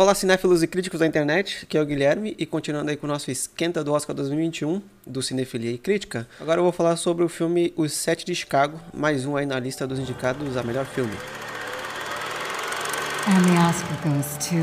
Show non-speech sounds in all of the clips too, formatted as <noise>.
Olá, cinéfilos e críticos da internet, aqui é o Guilherme e continuando aí com o nosso esquenta do Oscar 2021 do Cinefilia e Crítica, agora eu vou falar sobre o filme Os Sete de Chicago, mais um aí na lista dos indicados a melhor filme. And the Oscar goes to...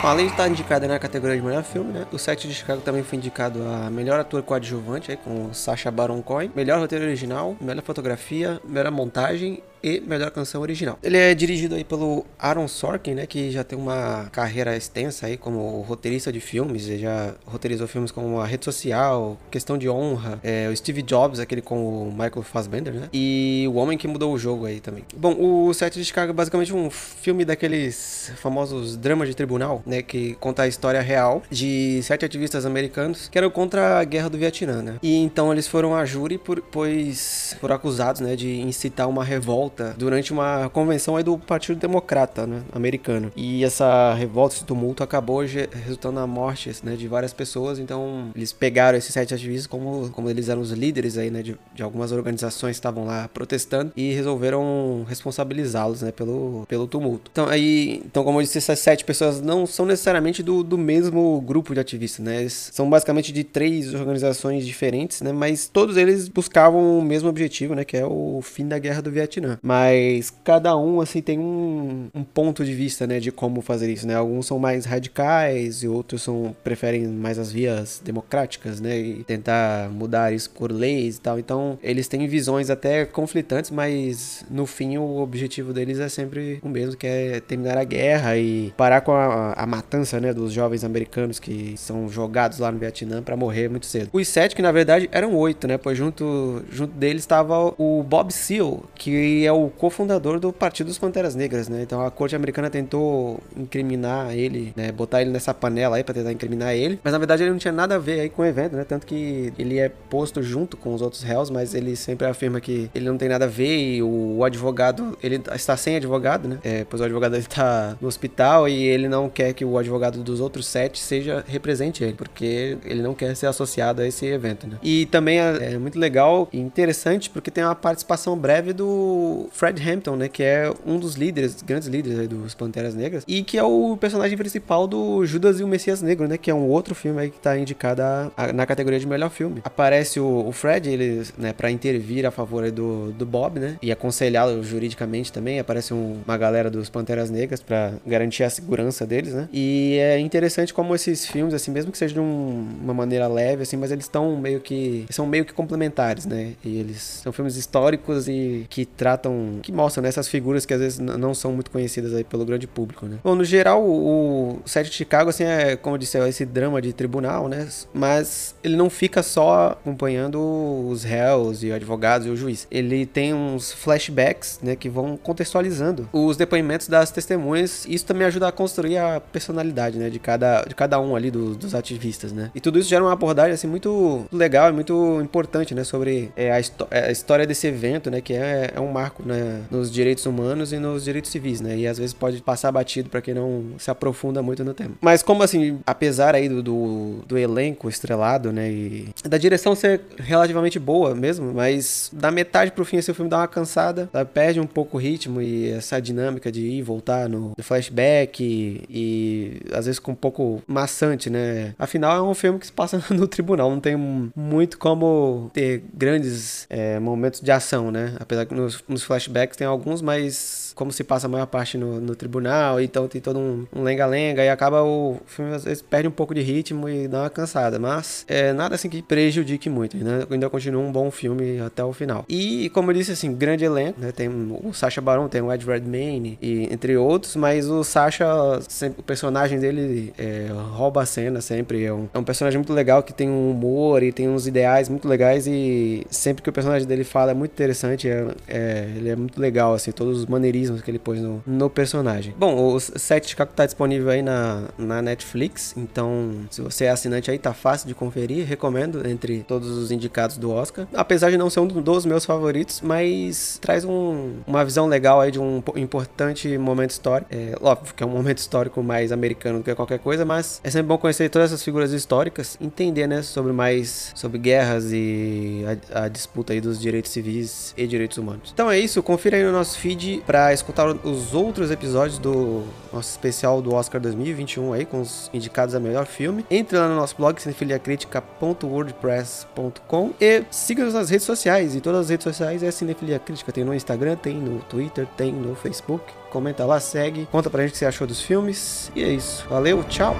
Bom, além de estar indicado na categoria de melhor filme, né? O Sete de Chicago também foi indicado a melhor ator coadjuvante, aí, com Sacha Baron Cohen, melhor roteiro original, melhor fotografia, melhor montagem e melhor canção original. Ele é dirigido aí pelo Aaron Sorkin, né, que já tem uma carreira extensa aí como roteirista de filmes, ele já roteirizou filmes como A Rede Social, Questão de Honra, é, o Steve Jobs, aquele com o Michael Fassbender, né, e O Homem que Mudou o Jogo aí também. Bom, o Sete de Chicago é basicamente um filme daqueles famosos dramas de tribunal, né, que conta a história real de sete ativistas americanos que eram contra a guerra do Vietnã, né, e então eles foram a júri por, pois foram acusados, né, de incitar uma revolta revolta durante uma convenção aí do Partido Democrata, né, americano. E essa revolta, esse tumulto acabou resultando na morte, né, de várias pessoas. Então, eles pegaram esses sete ativistas como, como eles eram os líderes aí, né, de, de algumas organizações que estavam lá protestando e resolveram responsabilizá-los, né, pelo, pelo tumulto. Então, aí, então, como eu disse, essas sete pessoas não são necessariamente do, do mesmo grupo de ativistas, né? Eles são basicamente de três organizações diferentes, né? Mas todos eles buscavam o mesmo objetivo, né? Que é o fim da guerra do Vietnã. Mas cada um, assim, tem um, um, ponto de vista, né, de como fazer isso, né? Alguns são mais radicais e outros são, preferem mais as vias democráticas, né? E tentar mudar isso por leis e tal. Então, eles têm visões até conflitantes, mas no fim o objetivo deles é sempre o mesmo, que é terminar a guerra e parar com a, a matança, né, dos jovens americanos que são jogados lá no Vietnã para morrer muito cedo. Os sete, que na verdade eram oito, né? Pois junto, junto deles estava o Bob Seale, que é o cofundador do Partido dos Panteras Negras, né? Então a corte americana tentou incriminar ele, né? Botar ele nessa panela aí para tentar incriminar ele, mas na verdade ele não tinha nada a ver aí com o evento, né? Tanto que ele é posto junto com os outros réus, mas ele sempre afirma que ele não tem nada a ver e o, advogado, ele está sem advogado, né? É, pois o advogado ele tá no hospital e ele não quer que o advogado dos outros sete seja represente ele, porque ele não quer ser associado a esse evento, né? E também é, é muito legal e interessante porque tem uma participação breve do Fred Hampton, né? Que é um dos líderes, grandes líderes dos Panteras Negras. E que é o personagem principal do Judas e o Messias Negro, né? Que é um outro filme aí que tá indicado a, a, na categoria de melhor filme. Aparece o, o Fred, ele, né, pra intervir a favor do, do Bob, né? E aconselhá-lo juridicamente também. Aparece um, uma galera dos Panteras Negras para garantir a segurança deles, né? E é interessante como esses filmes, assim, mesmo que seja de um, uma maneira leve, assim, mas eles estão meio que. são meio que complementares, né? E eles são filmes históricos e que tratam que mostram né, essas figuras que às vezes não são muito conhecidas aí pelo grande público, né? Bom, no geral, o, o de Chicago, assim, é, como eu disse, é esse drama de tribunal, né? Mas ele não fica só acompanhando os réus e advogados e o juiz. Ele tem uns flashbacks, né, que vão contextualizando os depoimentos das testemunhas. E isso também ajuda a construir a personalidade, né, de cada, de cada um ali do, dos ativistas, né? E tudo isso gera uma abordagem, assim, muito legal e muito importante, né, sobre é, a, a, história desse evento, né, que é, é um marco né, nos direitos humanos e nos direitos civis, né? E às vezes pode passar batido para quem não se aprofunda muito no tema. Mas como assim, apesar aí do, do, do, elenco estrelado, né, e da direção ser relativamente boa mesmo, mas da metade pro fim esse filme dá uma cansada, sabe? perde um pouco o ritmo e essa dinâmica de ir e voltar no, flashback e, e, às vezes com um pouco maçante, né? Afinal é um filme que se passa <laughs> no tribunal, não tem muito como ter grandes é, momentos de ação, né? Apesar que nos, nos flashbacks tem alguns, mas como se passa a maior parte no, no tribunal, então tem todo um lenga-lenga um e acaba o filme às vezes perde um pouco de ritmo e dá uma cansada, mas é nada assim que prejudique muito, né? Ainda continua um bom filme até o final. E como eu disse assim, grande elenco, né? Tem o Sacha Baron, tem o Ed Redmayne e entre outros, mas o Sacha, sempre, o personagem dele é, rouba a cena sempre, é um, é um personagem muito legal que tem um humor e tem uns ideais muito legais e sempre que o personagem dele fala é muito interessante, é, é ele é muito legal assim, todos os maneirismos que ele pôs no, no personagem. Bom, o set de Chicago tá disponível aí na, na Netflix, então se você é assinante aí, tá fácil de conferir, recomendo, entre todos os indicados do Oscar. Apesar de não ser um dos meus favoritos, mas traz um, uma visão legal aí de um importante momento histórico. É, óbvio que é um momento histórico mais americano do que qualquer coisa, mas é sempre bom conhecer todas essas figuras históricas, entender, né, sobre mais, sobre guerras e a, a disputa aí dos direitos civis e direitos humanos. Então é isso, confira aí no nosso feed para escutar os outros episódios do nosso especial do Oscar 2021 aí, com os indicados a melhor filme, entre lá no nosso blog, cinefiliacritica.wordpress.com e siga-nos nas redes sociais. E todas as redes sociais é Cinefilia Crítica. Tem no Instagram, tem no Twitter, tem no Facebook. Comenta lá, segue, conta pra gente o que você achou dos filmes. E é isso. Valeu, tchau!